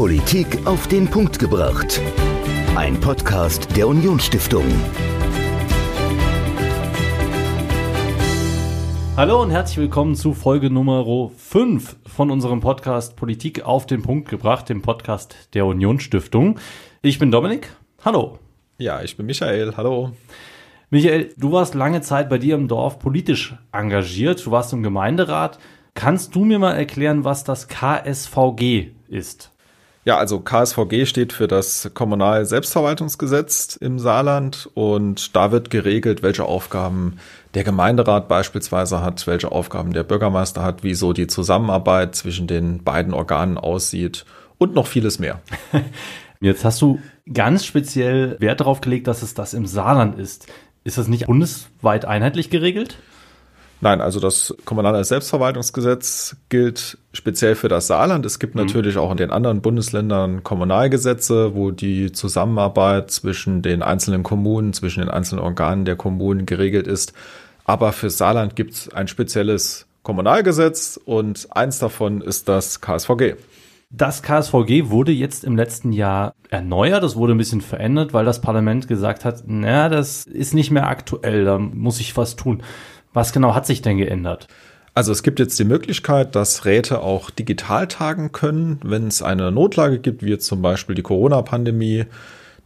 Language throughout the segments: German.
Politik auf den Punkt gebracht. Ein Podcast der Unionsstiftung. Hallo und herzlich willkommen zu Folge Nummer 5 von unserem Podcast Politik auf den Punkt gebracht, dem Podcast der Unionsstiftung. Ich bin Dominik. Hallo. Ja, ich bin Michael. Hallo. Michael, du warst lange Zeit bei dir im Dorf politisch engagiert. Du warst im Gemeinderat. Kannst du mir mal erklären, was das KSVG ist? Ja, also KSVG steht für das Kommunal Selbstverwaltungsgesetz im Saarland und da wird geregelt, welche Aufgaben der Gemeinderat beispielsweise hat, welche Aufgaben der Bürgermeister hat, wie so die Zusammenarbeit zwischen den beiden Organen aussieht und noch vieles mehr. Jetzt hast du ganz speziell Wert darauf gelegt, dass es das im Saarland ist. Ist das nicht bundesweit einheitlich geregelt? Nein, also das kommunale Selbstverwaltungsgesetz gilt speziell für das Saarland. Es gibt mhm. natürlich auch in den anderen Bundesländern Kommunalgesetze, wo die Zusammenarbeit zwischen den einzelnen Kommunen, zwischen den einzelnen Organen der Kommunen geregelt ist. Aber für Saarland gibt es ein spezielles Kommunalgesetz und eins davon ist das KSVG. Das KSVG wurde jetzt im letzten Jahr erneuert, es wurde ein bisschen verändert, weil das Parlament gesagt hat, naja, das ist nicht mehr aktuell, da muss ich was tun. Was genau hat sich denn geändert? Also es gibt jetzt die Möglichkeit, dass Räte auch digital tagen können, wenn es eine Notlage gibt, wie jetzt zum Beispiel die Corona-Pandemie,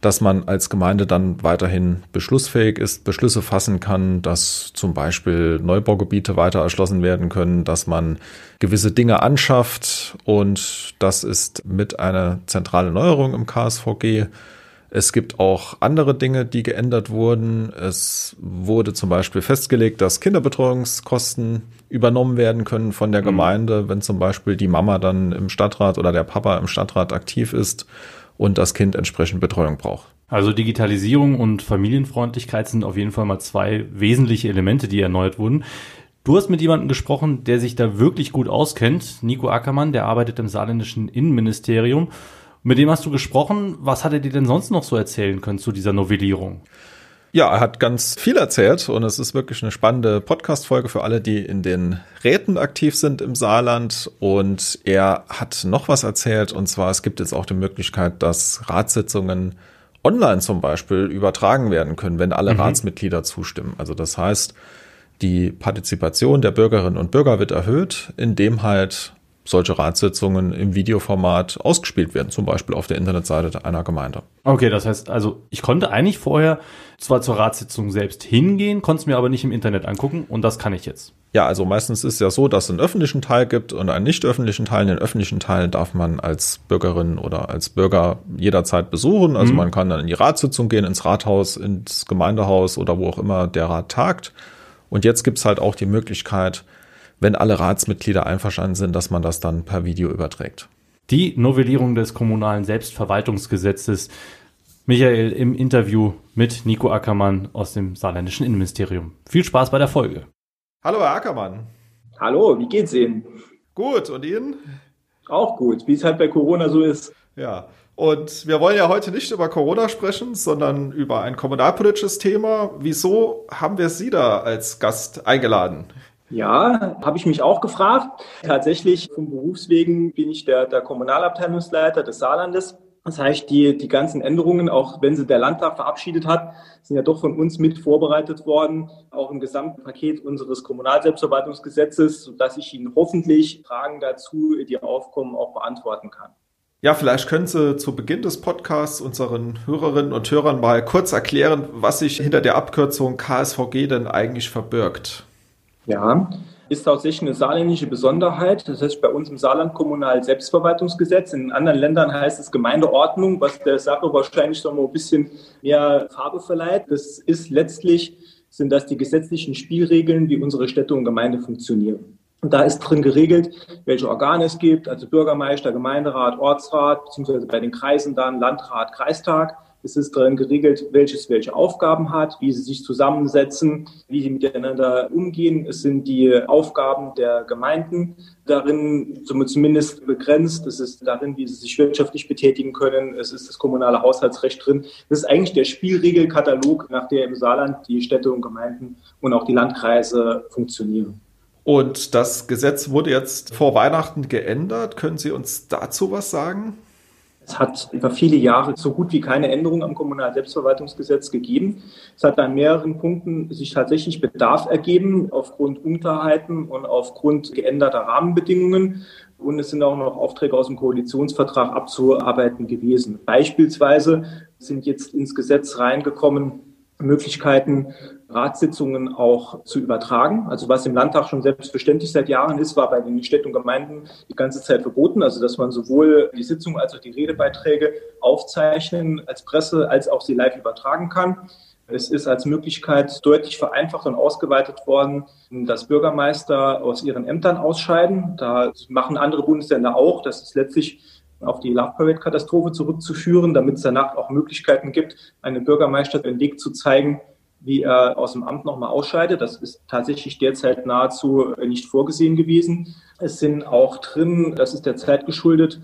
dass man als Gemeinde dann weiterhin beschlussfähig ist, Beschlüsse fassen kann, dass zum Beispiel Neubaugebiete weiter erschlossen werden können, dass man gewisse Dinge anschafft und das ist mit einer zentralen Neuerung im KSVG. Es gibt auch andere Dinge, die geändert wurden. Es wurde zum Beispiel festgelegt, dass Kinderbetreuungskosten übernommen werden können von der mhm. Gemeinde, wenn zum Beispiel die Mama dann im Stadtrat oder der Papa im Stadtrat aktiv ist und das Kind entsprechend Betreuung braucht. Also Digitalisierung und Familienfreundlichkeit sind auf jeden Fall mal zwei wesentliche Elemente, die erneuert wurden. Du hast mit jemandem gesprochen, der sich da wirklich gut auskennt, Nico Ackermann, der arbeitet im saarländischen Innenministerium mit dem hast du gesprochen. Was hat er dir denn sonst noch so erzählen können zu dieser Novellierung? Ja, er hat ganz viel erzählt und es ist wirklich eine spannende Podcast-Folge für alle, die in den Räten aktiv sind im Saarland. Und er hat noch was erzählt und zwar, es gibt jetzt auch die Möglichkeit, dass Ratssitzungen online zum Beispiel übertragen werden können, wenn alle mhm. Ratsmitglieder zustimmen. Also das heißt, die Partizipation der Bürgerinnen und Bürger wird erhöht, indem halt solche Ratssitzungen im Videoformat ausgespielt werden, zum Beispiel auf der Internetseite einer Gemeinde. Okay, das heißt also, ich konnte eigentlich vorher zwar zur Ratssitzung selbst hingehen, konnte es mir aber nicht im Internet angucken und das kann ich jetzt. Ja, also meistens ist es ja so, dass es einen öffentlichen Teil gibt und einen nicht öffentlichen Teil. Den öffentlichen Teil darf man als Bürgerin oder als Bürger jederzeit besuchen. Also mhm. man kann dann in die Ratssitzung gehen, ins Rathaus, ins Gemeindehaus oder wo auch immer der Rat tagt. Und jetzt gibt es halt auch die Möglichkeit, wenn alle Ratsmitglieder einverstanden sind, dass man das dann per Video überträgt. Die Novellierung des kommunalen Selbstverwaltungsgesetzes. Michael im Interview mit Nico Ackermann aus dem saarländischen Innenministerium. Viel Spaß bei der Folge. Hallo, Herr Ackermann. Hallo, wie geht's Ihnen? Gut, und Ihnen? Auch gut, wie es halt bei Corona so ist. Ja, und wir wollen ja heute nicht über Corona sprechen, sondern über ein kommunalpolitisches Thema. Wieso haben wir Sie da als Gast eingeladen? Ja, habe ich mich auch gefragt. Tatsächlich vom Berufswegen bin ich der, der Kommunalabteilungsleiter des Saarlandes. Das heißt, die, die ganzen Änderungen, auch wenn sie der Landtag verabschiedet hat, sind ja doch von uns mit vorbereitet worden, auch im Gesamtpaket unseres Kommunalselbstverwaltungsgesetzes, sodass ich Ihnen hoffentlich Fragen dazu, die aufkommen, auch beantworten kann. Ja, vielleicht können Sie zu Beginn des Podcasts unseren Hörerinnen und Hörern mal kurz erklären, was sich hinter der Abkürzung KSVG denn eigentlich verbirgt. Ja, ist tatsächlich eine saarländische Besonderheit. Das heißt bei uns im Saarland Kommunal Selbstverwaltungsgesetz. In anderen Ländern heißt es Gemeindeordnung, was der Sache wahrscheinlich so ein bisschen mehr Farbe verleiht. Das ist letztlich, sind das die gesetzlichen Spielregeln, wie unsere Städte und Gemeinde funktionieren. Und da ist drin geregelt, welche Organe es gibt, also Bürgermeister, Gemeinderat, Ortsrat, beziehungsweise bei den Kreisen dann Landrat, Kreistag. Es ist darin geregelt, welches welche Aufgaben hat, wie sie sich zusammensetzen, wie sie miteinander umgehen. Es sind die Aufgaben der Gemeinden darin zumindest begrenzt. Es ist darin, wie sie sich wirtschaftlich betätigen können. Es ist das kommunale Haushaltsrecht drin. Das ist eigentlich der Spielregelkatalog, nach der im Saarland die Städte und Gemeinden und auch die Landkreise funktionieren. Und das Gesetz wurde jetzt vor Weihnachten geändert. Können Sie uns dazu was sagen? Es hat über viele Jahre so gut wie keine Änderung am Kommunalselbstverwaltungsgesetz gegeben. Es hat an mehreren Punkten sich tatsächlich Bedarf ergeben aufgrund Unklarheiten und aufgrund geänderter Rahmenbedingungen. Und es sind auch noch Aufträge aus dem Koalitionsvertrag abzuarbeiten gewesen. Beispielsweise sind jetzt ins Gesetz reingekommen Möglichkeiten, Ratssitzungen auch zu übertragen. Also was im Landtag schon selbstverständlich seit Jahren ist, war bei den Städten und Gemeinden die ganze Zeit verboten. Also dass man sowohl die Sitzungen als auch die Redebeiträge aufzeichnen als Presse, als auch sie live übertragen kann. Es ist als Möglichkeit deutlich vereinfacht und ausgeweitet worden, dass Bürgermeister aus ihren Ämtern ausscheiden. Da machen andere Bundesländer auch. Das ist letztlich auf die Love Parade Katastrophe zurückzuführen, damit es danach auch Möglichkeiten gibt, einem Bürgermeister den Weg zu zeigen, wie er aus dem Amt nochmal ausscheidet. Das ist tatsächlich derzeit nahezu nicht vorgesehen gewesen. Es sind auch drin, das ist der Zeit geschuldet,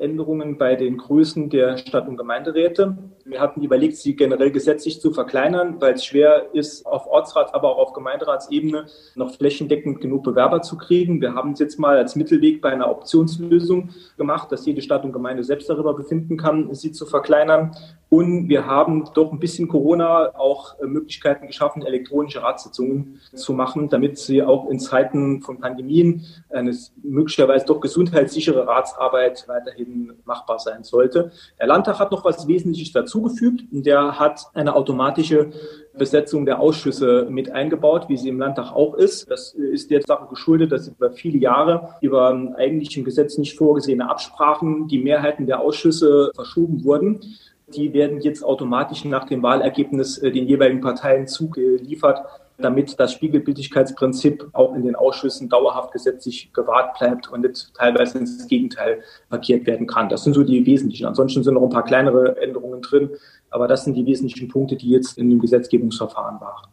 Änderungen bei den Größen der Stadt- und Gemeinderäte. Wir hatten überlegt, sie generell gesetzlich zu verkleinern, weil es schwer ist, auf Ortsrats-, aber auch auf Gemeinderatsebene noch flächendeckend genug Bewerber zu kriegen. Wir haben es jetzt mal als Mittelweg bei einer Optionslösung gemacht, dass jede Stadt und Gemeinde selbst darüber befinden kann, sie zu verkleinern. Und wir haben doch ein bisschen Corona auch äh, Möglichkeiten geschaffen, elektronische Ratssitzungen zu machen, damit sie auch in Zeiten von Pandemien eine möglicherweise doch gesundheitssichere Ratsarbeit weiterhin machbar sein sollte. Der Landtag hat noch was Wesentliches dazugefügt. Der hat eine automatische Besetzung der Ausschüsse mit eingebaut, wie sie im Landtag auch ist. Das ist der Sache geschuldet, dass über viele Jahre über eigentlich im Gesetz nicht vorgesehene Absprachen die Mehrheiten der Ausschüsse verschoben wurden die werden jetzt automatisch nach dem Wahlergebnis äh, den jeweiligen Parteien zugeliefert, damit das Spiegelbildlichkeitsprinzip auch in den Ausschüssen dauerhaft gesetzlich gewahrt bleibt und nicht teilweise ins Gegenteil verkehrt werden kann. Das sind so die wesentlichen. Ansonsten sind noch ein paar kleinere Änderungen drin, aber das sind die wesentlichen Punkte, die jetzt in dem Gesetzgebungsverfahren waren.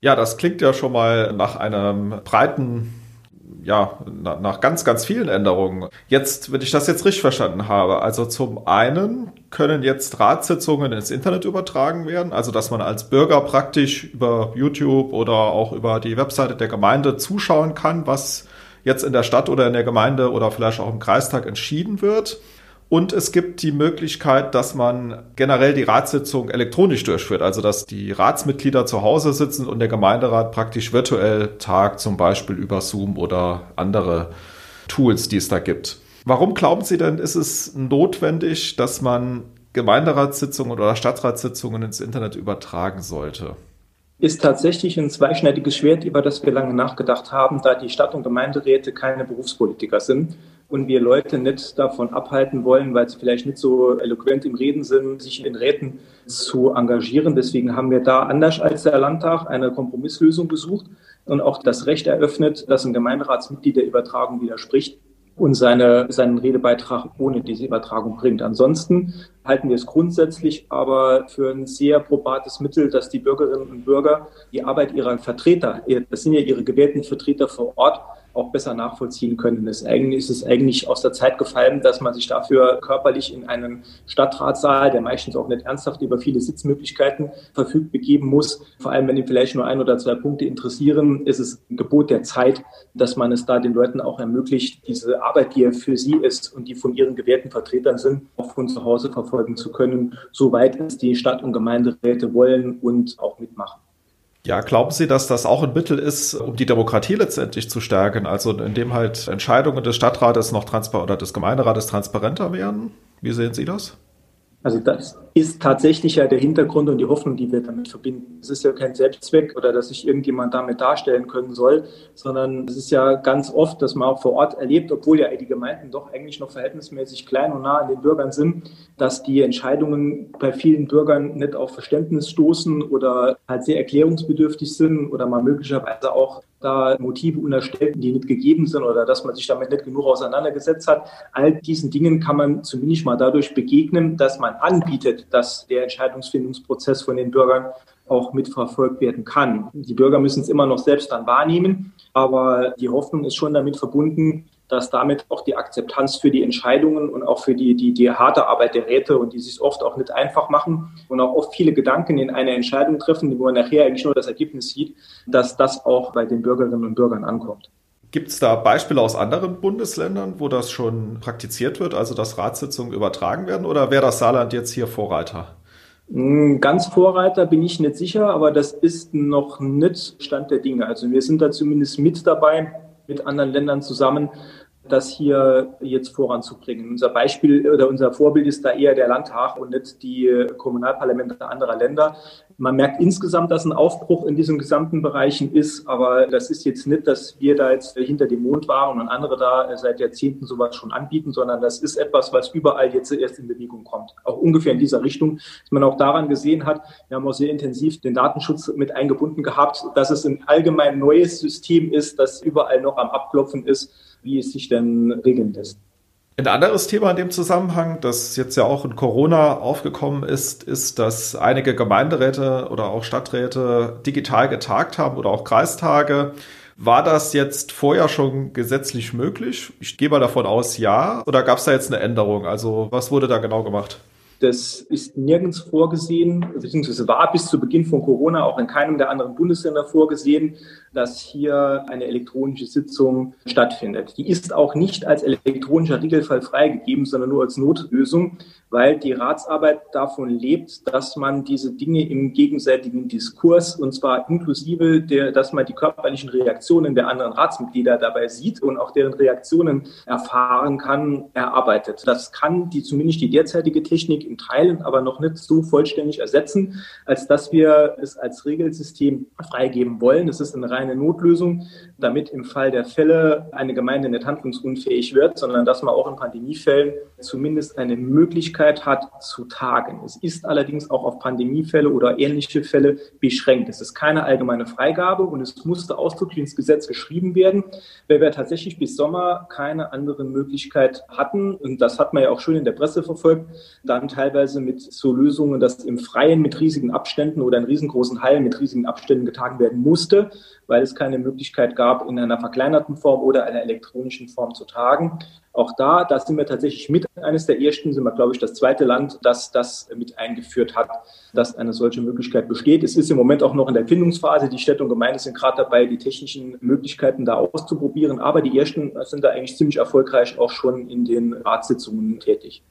Ja, das klingt ja schon mal nach einem breiten ja, nach ganz, ganz vielen Änderungen. Jetzt, wenn ich das jetzt richtig verstanden habe, also zum einen können jetzt Ratssitzungen ins Internet übertragen werden, also dass man als Bürger praktisch über YouTube oder auch über die Webseite der Gemeinde zuschauen kann, was jetzt in der Stadt oder in der Gemeinde oder vielleicht auch im Kreistag entschieden wird. Und es gibt die Möglichkeit, dass man generell die Ratssitzung elektronisch durchführt, also dass die Ratsmitglieder zu Hause sitzen und der Gemeinderat praktisch virtuell tagt, zum Beispiel über Zoom oder andere Tools, die es da gibt. Warum glauben Sie denn, ist es notwendig, dass man Gemeinderatssitzungen oder Stadtratssitzungen ins Internet übertragen sollte? Ist tatsächlich ein zweischneidiges Schwert, über das wir lange nachgedacht haben, da die Stadt- und Gemeinderäte keine Berufspolitiker sind und wir Leute nicht davon abhalten wollen, weil sie vielleicht nicht so eloquent im Reden sind, sich in Räten zu engagieren. Deswegen haben wir da anders als der Landtag eine Kompromisslösung gesucht und auch das Recht eröffnet, dass ein Gemeinderatsmitglied der Übertragung widerspricht und seine, seinen Redebeitrag ohne diese Übertragung bringt. Ansonsten halten wir es grundsätzlich aber für ein sehr probates Mittel, dass die Bürgerinnen und Bürger die Arbeit ihrer Vertreter, das sind ja ihre gewählten Vertreter vor Ort, auch besser nachvollziehen können. Es ist eigentlich aus der Zeit gefallen, dass man sich dafür körperlich in einen Stadtratssaal, der meistens auch nicht ernsthaft über viele Sitzmöglichkeiten verfügt, begeben muss. Vor allem, wenn ihn vielleicht nur ein oder zwei Punkte interessieren, ist es ein Gebot der Zeit, dass man es da den Leuten auch ermöglicht, diese Arbeit, die ja für sie ist und die von ihren gewählten Vertretern sind, auch von zu Hause verfolgen zu können, soweit es die Stadt- und Gemeinderäte wollen und auch mitmachen. Ja, glauben Sie, dass das auch ein Mittel ist, um die Demokratie letztendlich zu stärken? Also indem halt Entscheidungen des Stadtrates noch transparent oder des Gemeinderates transparenter werden? Wie sehen Sie das? Also das ist tatsächlich ja der Hintergrund und die Hoffnung, die wir damit verbinden. Es ist ja kein Selbstzweck oder dass sich irgendjemand damit darstellen können soll, sondern es ist ja ganz oft, dass man auch vor Ort erlebt, obwohl ja die Gemeinden doch eigentlich noch verhältnismäßig klein und nah an den Bürgern sind, dass die Entscheidungen bei vielen Bürgern nicht auf Verständnis stoßen oder halt sehr erklärungsbedürftig sind oder man möglicherweise auch da Motive unterstellt, die nicht gegeben sind oder dass man sich damit nicht genug auseinandergesetzt hat. All diesen Dingen kann man zumindest mal dadurch begegnen, dass man anbietet, dass der Entscheidungsfindungsprozess von den Bürgern auch mitverfolgt werden kann. Die Bürger müssen es immer noch selbst dann wahrnehmen, aber die Hoffnung ist schon damit verbunden, dass damit auch die Akzeptanz für die Entscheidungen und auch für die, die, die harte Arbeit der Räte und die sich oft auch nicht einfach machen und auch oft viele Gedanken in eine Entscheidung treffen, wo man nachher eigentlich nur das Ergebnis sieht, dass das auch bei den Bürgerinnen und Bürgern ankommt. Gibt es da Beispiele aus anderen Bundesländern, wo das schon praktiziert wird, also dass Ratssitzungen übertragen werden, oder wäre das Saarland jetzt hier Vorreiter? Hm, ganz Vorreiter bin ich nicht sicher, aber das ist noch nicht Stand der Dinge. Also wir sind da zumindest mit dabei, mit anderen Ländern zusammen, das hier jetzt voranzubringen. Unser Beispiel oder unser Vorbild ist da eher der Landtag und nicht die Kommunalparlamente anderer Länder. Man merkt insgesamt, dass ein Aufbruch in diesen gesamten Bereichen ist, aber das ist jetzt nicht, dass wir da jetzt hinter dem Mond waren und andere da seit Jahrzehnten sowas schon anbieten, sondern das ist etwas, was überall jetzt erst in Bewegung kommt. Auch ungefähr in dieser Richtung, dass man auch daran gesehen hat, wir haben auch sehr intensiv den Datenschutz mit eingebunden gehabt, dass es ein allgemein neues System ist, das überall noch am Abklopfen ist, wie es sich denn regeln lässt. Ein anderes Thema in dem Zusammenhang, das jetzt ja auch in Corona aufgekommen ist, ist, dass einige Gemeinderäte oder auch Stadträte digital getagt haben oder auch Kreistage. War das jetzt vorher schon gesetzlich möglich? Ich gehe mal davon aus, ja. Oder gab es da jetzt eine Änderung? Also was wurde da genau gemacht? Das ist nirgends vorgesehen, beziehungsweise war bis zu Beginn von Corona auch in keinem der anderen Bundesländer vorgesehen dass hier eine elektronische Sitzung stattfindet. Die ist auch nicht als elektronischer Regelfall freigegeben, sondern nur als Notlösung, weil die Ratsarbeit davon lebt, dass man diese Dinge im gegenseitigen Diskurs und zwar inklusive der, dass man die körperlichen Reaktionen der anderen Ratsmitglieder dabei sieht und auch deren Reaktionen erfahren kann, erarbeitet. Das kann die zumindest die derzeitige Technik in Teilen aber noch nicht so vollständig ersetzen, als dass wir es als Regelsystem freigeben wollen. Es ist eine rein eine Notlösung, damit im Fall der Fälle eine Gemeinde nicht handlungsunfähig wird, sondern dass man auch in Pandemiefällen zumindest eine Möglichkeit hat zu tagen. Es ist allerdings auch auf Pandemiefälle oder ähnliche Fälle beschränkt. Es ist keine allgemeine Freigabe und es musste ausdrücklich ins Gesetz geschrieben werden, weil wir tatsächlich bis Sommer keine andere Möglichkeit hatten. Und das hat man ja auch schön in der Presse verfolgt, dann teilweise mit so Lösungen, dass im Freien mit riesigen Abständen oder in riesengroßen Hallen mit riesigen Abständen getagen werden musste, weil es keine Möglichkeit gab, in einer verkleinerten Form oder einer elektronischen Form zu tagen. Auch da, da sind wir tatsächlich mit eines der ersten, sind wir, glaube ich, das zweite Land, das das mit eingeführt hat, dass eine solche Möglichkeit besteht. Es ist im Moment auch noch in der Findungsphase. Die Städte und Gemeinden sind gerade dabei, die technischen Möglichkeiten da auszuprobieren. Aber die ersten sind da eigentlich ziemlich erfolgreich auch schon in den Ratssitzungen tätig.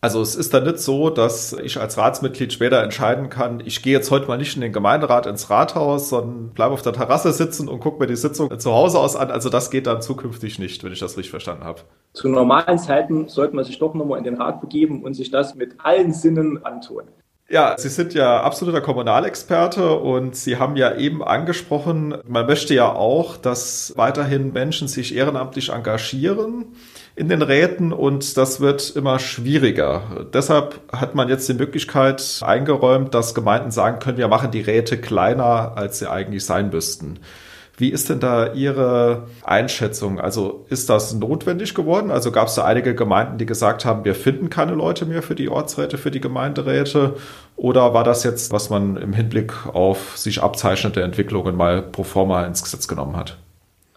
Also es ist dann nicht so, dass ich als Ratsmitglied später entscheiden kann, ich gehe jetzt heute mal nicht in den Gemeinderat ins Rathaus, sondern bleibe auf der Terrasse sitzen und gucke mir die Sitzung zu Hause aus an. Also das geht dann zukünftig nicht, wenn ich das richtig verstanden habe. Zu normalen Zeiten sollte man sich doch nochmal in den Rat begeben und sich das mit allen Sinnen antun. Ja, Sie sind ja absoluter Kommunalexperte und Sie haben ja eben angesprochen, man möchte ja auch, dass weiterhin Menschen sich ehrenamtlich engagieren in den Räten und das wird immer schwieriger. Deshalb hat man jetzt die Möglichkeit eingeräumt, dass Gemeinden sagen können, wir machen die Räte kleiner, als sie eigentlich sein müssten. Wie ist denn da Ihre Einschätzung? Also ist das notwendig geworden? Also gab es da einige Gemeinden, die gesagt haben, wir finden keine Leute mehr für die Ortsräte, für die Gemeinderäte? Oder war das jetzt, was man im Hinblick auf sich abzeichnende Entwicklungen mal pro forma ins Gesetz genommen hat?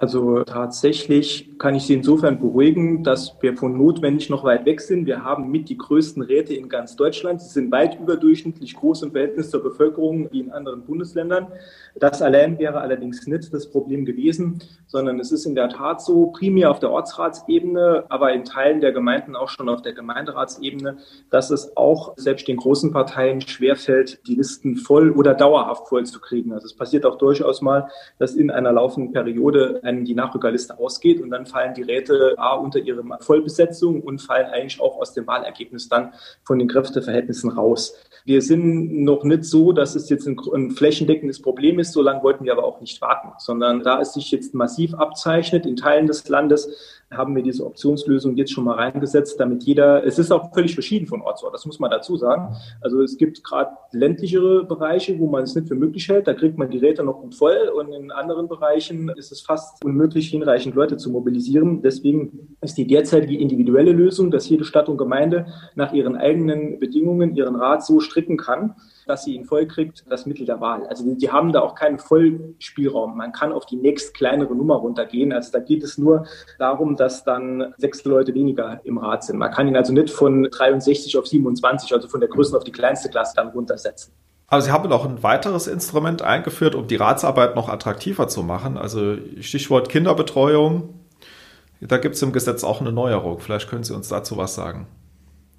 Also tatsächlich kann ich Sie insofern beruhigen, dass wir von notwendig noch weit weg sind. Wir haben mit die größten Räte in ganz Deutschland. Sie sind weit überdurchschnittlich groß im Verhältnis zur Bevölkerung wie in anderen Bundesländern. Das allein wäre allerdings nicht das Problem gewesen, sondern es ist in der Tat so, primär auf der Ortsratsebene, aber in Teilen der Gemeinden auch schon auf der Gemeinderatsebene, dass es auch selbst den großen Parteien schwerfällt, die Listen voll oder dauerhaft voll zu kriegen. Also es passiert auch durchaus mal, dass in einer laufenden Periode einem die Nachrückerliste ausgeht und dann fallen die Räte A unter ihre Vollbesetzung und fallen eigentlich auch aus dem Wahlergebnis dann von den Kräfteverhältnissen raus. Wir sind noch nicht so, dass es jetzt ein, ein flächendeckendes Problem ist. So lange wollten wir aber auch nicht warten, sondern da es sich jetzt massiv abzeichnet in Teilen des Landes, haben wir diese Optionslösung jetzt schon mal reingesetzt, damit jeder, es ist auch völlig verschieden von Ort zu Ort, das muss man dazu sagen. Also es gibt gerade ländlichere Bereiche, wo man es nicht für möglich hält, da kriegt man die Räte noch gut voll und in anderen Bereichen ist es fast unmöglich, hinreichend Leute zu mobilisieren. Deswegen ist die derzeitige individuelle Lösung, dass jede Stadt und Gemeinde nach ihren eigenen Bedingungen ihren Rat so stricken kann, dass sie ihn voll kriegt, das Mittel der Wahl. Also die, die haben da auch keinen Vollspielraum. Man kann auf die nächst kleinere Nummer runtergehen. Also da geht es nur darum, dass dann sechs Leute weniger im Rat sind. Man kann ihn also nicht von 63 auf 27, also von der Größe auf die kleinste Klasse dann runtersetzen. Aber Sie haben noch ein weiteres Instrument eingeführt, um die Ratsarbeit noch attraktiver zu machen. Also Stichwort Kinderbetreuung. Da gibt es im Gesetz auch eine Neuerung. Vielleicht können Sie uns dazu was sagen.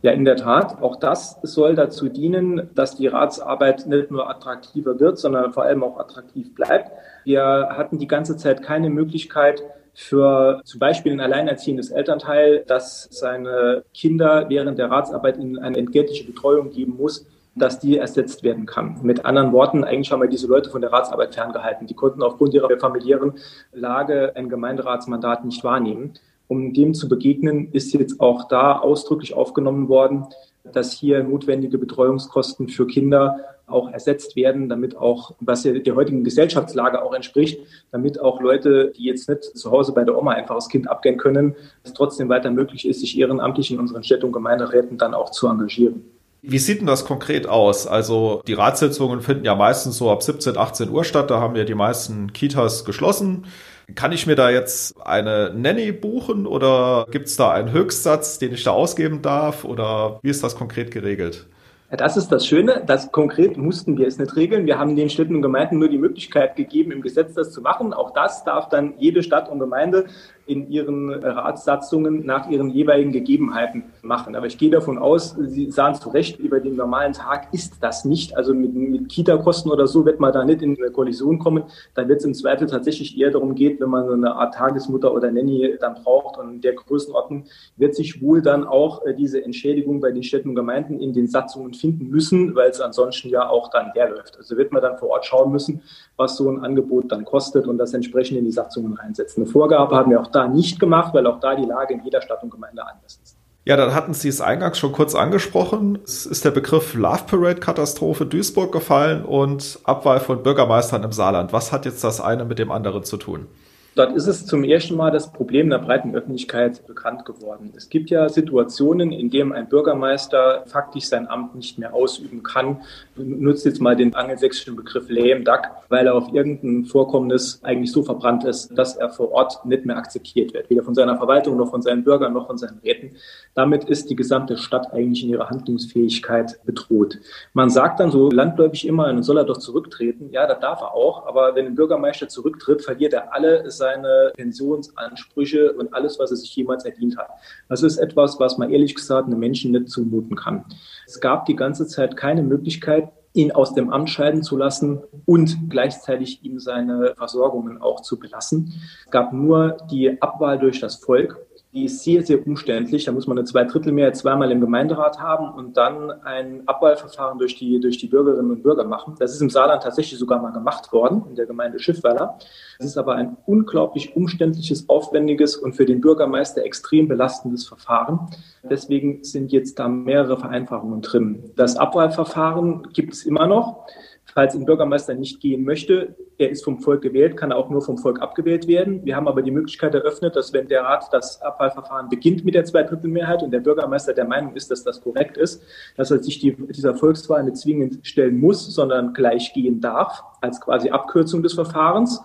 Ja, in der Tat. Auch das soll dazu dienen, dass die Ratsarbeit nicht nur attraktiver wird, sondern vor allem auch attraktiv bleibt. Wir hatten die ganze Zeit keine Möglichkeit, für zum Beispiel ein alleinerziehendes Elternteil, das seine Kinder während der Ratsarbeit in eine entgeltliche Betreuung geben muss, dass die ersetzt werden kann. Mit anderen Worten, eigentlich haben wir diese Leute von der Ratsarbeit ferngehalten. Die konnten aufgrund ihrer familiären Lage ein Gemeinderatsmandat nicht wahrnehmen. Um dem zu begegnen, ist jetzt auch da ausdrücklich aufgenommen worden, dass hier notwendige Betreuungskosten für Kinder auch ersetzt werden, damit auch, was der heutigen Gesellschaftslage auch entspricht, damit auch Leute, die jetzt nicht zu Hause bei der Oma einfach das Kind abgehen können, es trotzdem weiter möglich ist, sich ehrenamtlich in unseren Städten und Gemeinderäten dann auch zu engagieren. Wie sieht denn das konkret aus? Also die Ratssitzungen finden ja meistens so ab 17, 18 Uhr statt. Da haben ja die meisten Kitas geschlossen. Kann ich mir da jetzt eine Nanny buchen oder gibt es da einen Höchstsatz, den ich da ausgeben darf? Oder wie ist das konkret geregelt? Das ist das Schöne, dass konkret mussten wir es nicht regeln. Wir haben den Städten und Gemeinden nur die Möglichkeit gegeben, im Gesetz das zu machen. Auch das darf dann jede Stadt und Gemeinde in ihren Ratssatzungen nach ihren jeweiligen Gegebenheiten machen. Aber ich gehe davon aus, Sie sahen zu Recht, über den normalen Tag ist das nicht. Also mit, mit Kita-Kosten oder so wird man da nicht in eine Kollision kommen. Dann wird es im Zweifel tatsächlich eher darum geht, wenn man so eine Art Tagesmutter oder Nanny dann braucht. Und in der Größenordnung wird sich wohl dann auch äh, diese Entschädigung bei den Städten und Gemeinden in den Satzungen finden müssen, weil es ansonsten ja auch dann leerläuft. Also wird man dann vor Ort schauen müssen, was so ein Angebot dann kostet und das entsprechend in die Satzungen reinsetzen. Eine Vorgabe haben wir auch da nicht gemacht, weil auch da die Lage in jeder Stadt und Gemeinde anders ist. Ja, dann hatten Sie es eingangs schon kurz angesprochen. Es ist der Begriff Love Parade Katastrophe Duisburg gefallen und Abwahl von Bürgermeistern im Saarland. Was hat jetzt das eine mit dem anderen zu tun? Dort ist es zum ersten Mal das Problem der breiten Öffentlichkeit bekannt geworden. Es gibt ja Situationen, in denen ein Bürgermeister faktisch sein Amt nicht mehr ausüben kann. Ich nutze jetzt mal den angelsächsischen Begriff lame duck, weil er auf irgendein Vorkommnis eigentlich so verbrannt ist, dass er vor Ort nicht mehr akzeptiert wird. Weder von seiner Verwaltung noch von seinen Bürgern noch von seinen Räten. Damit ist die gesamte Stadt eigentlich in ihrer Handlungsfähigkeit bedroht. Man sagt dann so landläufig immer, dann soll er doch zurücktreten. Ja, das darf er auch. Aber wenn ein Bürgermeister zurücktritt, verliert er alle seine Pensionsansprüche und alles, was er sich jemals verdient hat. Das ist etwas, was man ehrlich gesagt einem Menschen nicht zumuten kann. Es gab die ganze Zeit keine Möglichkeit, ihn aus dem Amt scheiden zu lassen und gleichzeitig ihm seine Versorgungen auch zu belassen. Es gab nur die Abwahl durch das Volk die ist sehr, sehr umständlich. Da muss man eine Zweidrittelmehrheit zweimal im Gemeinderat haben und dann ein Abwahlverfahren durch die, durch die Bürgerinnen und Bürger machen. Das ist im Saarland tatsächlich sogar mal gemacht worden, in der Gemeinde Schiffweiler. Das ist aber ein unglaublich umständliches, aufwendiges und für den Bürgermeister extrem belastendes Verfahren. Deswegen sind jetzt da mehrere Vereinfachungen drin. Das Abwahlverfahren gibt es immer noch. Falls ein Bürgermeister nicht gehen möchte, er ist vom Volk gewählt, kann auch nur vom Volk abgewählt werden. Wir haben aber die Möglichkeit eröffnet, dass wenn der Rat das Abwahlverfahren beginnt mit der Zweidrittelmehrheit und der Bürgermeister der Meinung ist, dass das korrekt ist, dass er sich die, dieser Volkswahl nicht zwingend stellen muss, sondern gleich gehen darf, als quasi Abkürzung des Verfahrens.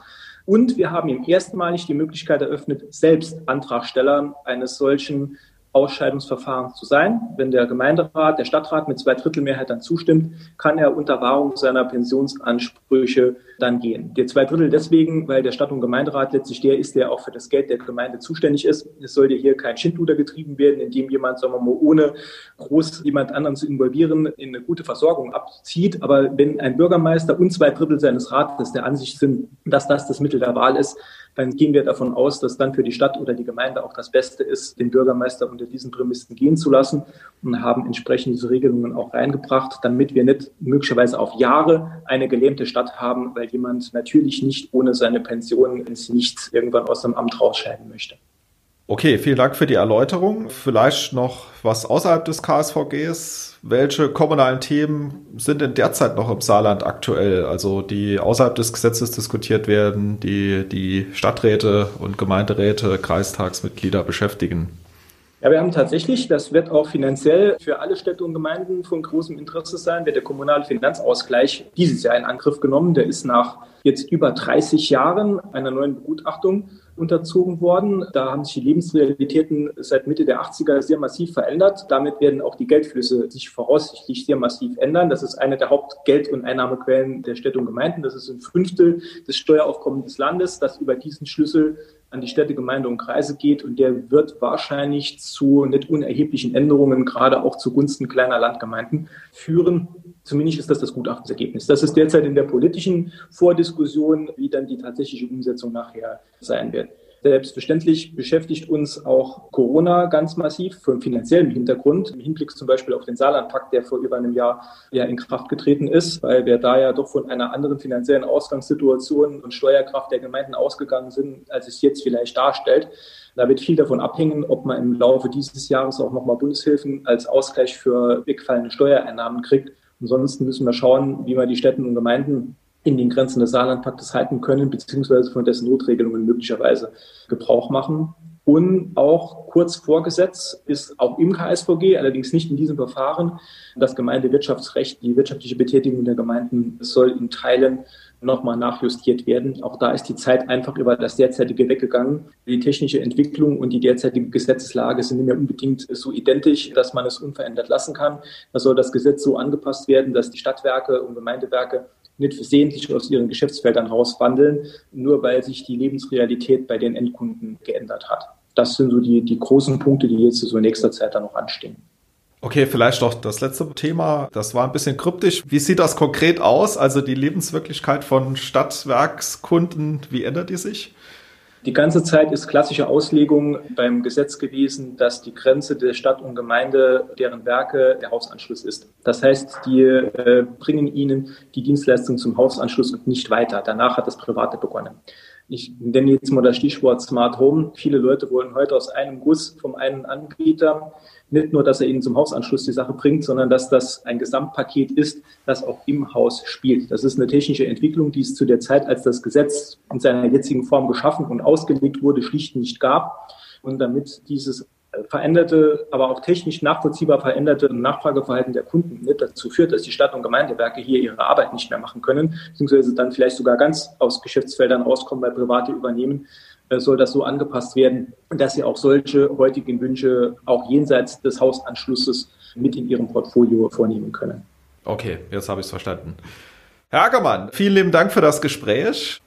Und wir haben ihm erstmalig die Möglichkeit eröffnet, selbst Antragstellern eines solchen Ausscheidungsverfahrens zu sein. Wenn der Gemeinderat, der Stadtrat mit zwei Drittel Mehrheit dann zustimmt, kann er unter Wahrung seiner Pensionsansprüche dann gehen. Der zwei Drittel deswegen, weil der Stadt- und Gemeinderat letztlich der ist, der auch für das Geld der Gemeinde zuständig ist. Es sollte hier kein Schindluder getrieben werden, indem jemand, sagen wir mal, ohne groß jemand anderen zu involvieren, in eine gute Versorgung abzieht. Aber wenn ein Bürgermeister und zwei Drittel seines Rates der Ansicht sind, dass das das Mittel der Wahl ist, dann gehen wir davon aus, dass dann für die Stadt oder die Gemeinde auch das Beste ist, den Bürgermeister unter diesen Prämissen gehen zu lassen und haben entsprechend diese Regelungen auch reingebracht, damit wir nicht möglicherweise auf Jahre eine gelähmte Stadt haben, weil jemand natürlich nicht ohne seine Pension ins Nichts irgendwann aus dem Amt rausscheiden möchte. Okay, vielen Dank für die Erläuterung. Vielleicht noch was außerhalb des KSVGs. Welche kommunalen Themen sind denn derzeit noch im Saarland aktuell? Also die außerhalb des Gesetzes diskutiert werden, die die Stadträte und Gemeinderäte, Kreistagsmitglieder beschäftigen? Ja, wir haben tatsächlich, das wird auch finanziell für alle Städte und Gemeinden von großem Interesse sein, wird der kommunale Finanzausgleich dieses Jahr in Angriff genommen. Der ist nach jetzt über 30 Jahren einer neuen Begutachtung unterzogen worden. Da haben sich die Lebensrealitäten seit Mitte der 80er sehr massiv verändert. Damit werden auch die Geldflüsse sich voraussichtlich sehr massiv ändern. Das ist eine der Hauptgeld- und Einnahmequellen der Städte und Gemeinden. Das ist ein Fünftel des Steueraufkommens des Landes, das über diesen Schlüssel an die Städte, Gemeinde und Kreise geht und der wird wahrscheinlich zu nicht unerheblichen Änderungen, gerade auch zugunsten kleiner Landgemeinden führen. Zumindest ist das das Gutachtensergebnis. Das ist derzeit in der politischen Vordiskussion, wie dann die tatsächliche Umsetzung nachher sein wird. Selbstverständlich beschäftigt uns auch Corona ganz massiv vom finanziellen Hintergrund, im Hinblick zum Beispiel auf den Saarlandpakt, der vor über einem Jahr ja in Kraft getreten ist, weil wir da ja doch von einer anderen finanziellen Ausgangssituation und Steuerkraft der Gemeinden ausgegangen sind, als es jetzt vielleicht darstellt. Da wird viel davon abhängen, ob man im Laufe dieses Jahres auch nochmal Bundeshilfen als Ausgleich für wegfallende Steuereinnahmen kriegt. Ansonsten müssen wir schauen, wie wir die Städten und Gemeinden in den Grenzen des Saarlandpaktes halten können, beziehungsweise von dessen Notregelungen möglicherweise Gebrauch machen. Und auch kurz vor Gesetz ist auch im KSVG, allerdings nicht in diesem Verfahren, das Gemeindewirtschaftsrecht, die wirtschaftliche Betätigung der Gemeinden soll in Teilen nochmal nachjustiert werden. Auch da ist die Zeit einfach über das derzeitige weggegangen. Die technische Entwicklung und die derzeitige Gesetzeslage sind nicht mehr unbedingt so identisch, dass man es unverändert lassen kann. Da soll das Gesetz so angepasst werden, dass die Stadtwerke und Gemeindewerke nicht versehentlich aus ihren Geschäftsfeldern rauswandeln, nur weil sich die Lebensrealität bei den Endkunden geändert hat. Das sind so die, die großen Punkte, die jetzt so in nächster Zeit dann noch anstehen. Okay, vielleicht doch das letzte Thema. Das war ein bisschen kryptisch. Wie sieht das konkret aus? Also die Lebenswirklichkeit von Stadtwerkskunden, wie ändert die sich? Die ganze Zeit ist klassische Auslegung beim Gesetz gewesen, dass die Grenze der Stadt und Gemeinde, deren Werke der Hausanschluss ist. Das heißt, die äh, bringen ihnen die Dienstleistung zum Hausanschluss und nicht weiter. Danach hat das Private begonnen. Ich nenne jetzt mal das Stichwort Smart Home. Viele Leute wollen heute aus einem Guss vom einen Anbieter nicht nur, dass er ihnen zum Hausanschluss die Sache bringt, sondern dass das ein Gesamtpaket ist, das auch im Haus spielt. Das ist eine technische Entwicklung, die es zu der Zeit, als das Gesetz in seiner jetzigen Form geschaffen und ausgelegt wurde, schlicht nicht gab. Und damit dieses veränderte, aber auch technisch nachvollziehbar veränderte Nachfrageverhalten der Kunden nicht dazu führt, dass die Stadt- und Gemeindewerke hier ihre Arbeit nicht mehr machen können, beziehungsweise dann vielleicht sogar ganz aus Geschäftsfeldern rauskommen, weil Private übernehmen, äh, soll das so angepasst werden, dass sie auch solche heutigen Wünsche auch jenseits des Hausanschlusses mit in ihrem Portfolio vornehmen können. Okay, jetzt habe ich es verstanden. Herr Ackermann, vielen lieben Dank für das Gespräch,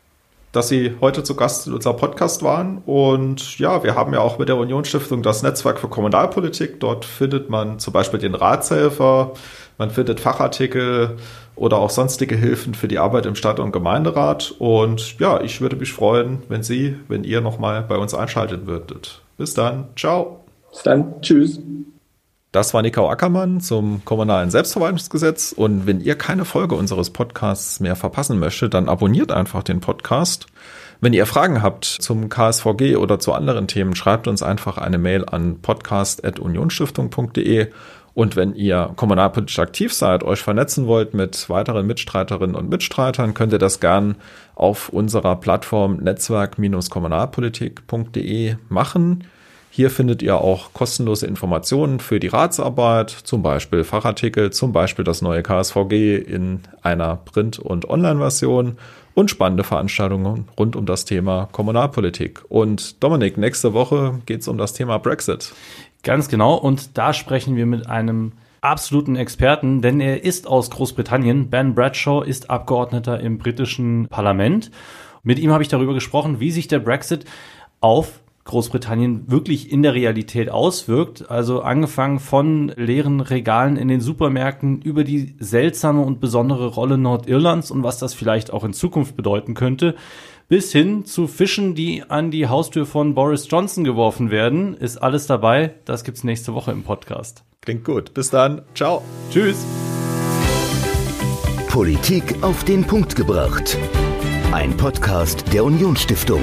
dass Sie heute zu Gast in unserem Podcast waren. Und ja, wir haben ja auch mit der Unionsstiftung das Netzwerk für Kommunalpolitik. Dort findet man zum Beispiel den Ratshelfer, man findet Fachartikel, oder auch sonstige Hilfen für die Arbeit im Stadt- und Gemeinderat. Und ja, ich würde mich freuen, wenn Sie, wenn ihr nochmal bei uns einschalten würdet. Bis dann. Ciao. Bis dann. Tschüss. Das war Nikau Ackermann zum kommunalen Selbstverwaltungsgesetz. Und wenn ihr keine Folge unseres Podcasts mehr verpassen möchtet, dann abonniert einfach den Podcast. Wenn ihr Fragen habt zum KSVG oder zu anderen Themen, schreibt uns einfach eine Mail an podcast.unionstiftung.de und wenn ihr kommunalpolitisch aktiv seid, euch vernetzen wollt mit weiteren Mitstreiterinnen und Mitstreitern, könnt ihr das gern auf unserer Plattform netzwerk-kommunalpolitik.de machen. Hier findet ihr auch kostenlose Informationen für die Ratsarbeit, zum Beispiel Fachartikel, zum Beispiel das neue KSVG in einer Print- und Online-Version und spannende Veranstaltungen rund um das Thema Kommunalpolitik. Und Dominik, nächste Woche geht es um das Thema Brexit. Ganz genau. Und da sprechen wir mit einem absoluten Experten, denn er ist aus Großbritannien. Ben Bradshaw ist Abgeordneter im britischen Parlament. Mit ihm habe ich darüber gesprochen, wie sich der Brexit auf Großbritannien wirklich in der Realität auswirkt. Also angefangen von leeren Regalen in den Supermärkten über die seltsame und besondere Rolle Nordirlands und was das vielleicht auch in Zukunft bedeuten könnte, bis hin zu Fischen, die an die Haustür von Boris Johnson geworfen werden, ist alles dabei. Das gibt's nächste Woche im Podcast. Klingt gut. Bis dann. Ciao. Tschüss. Politik auf den Punkt gebracht. Ein Podcast der Unionsstiftung.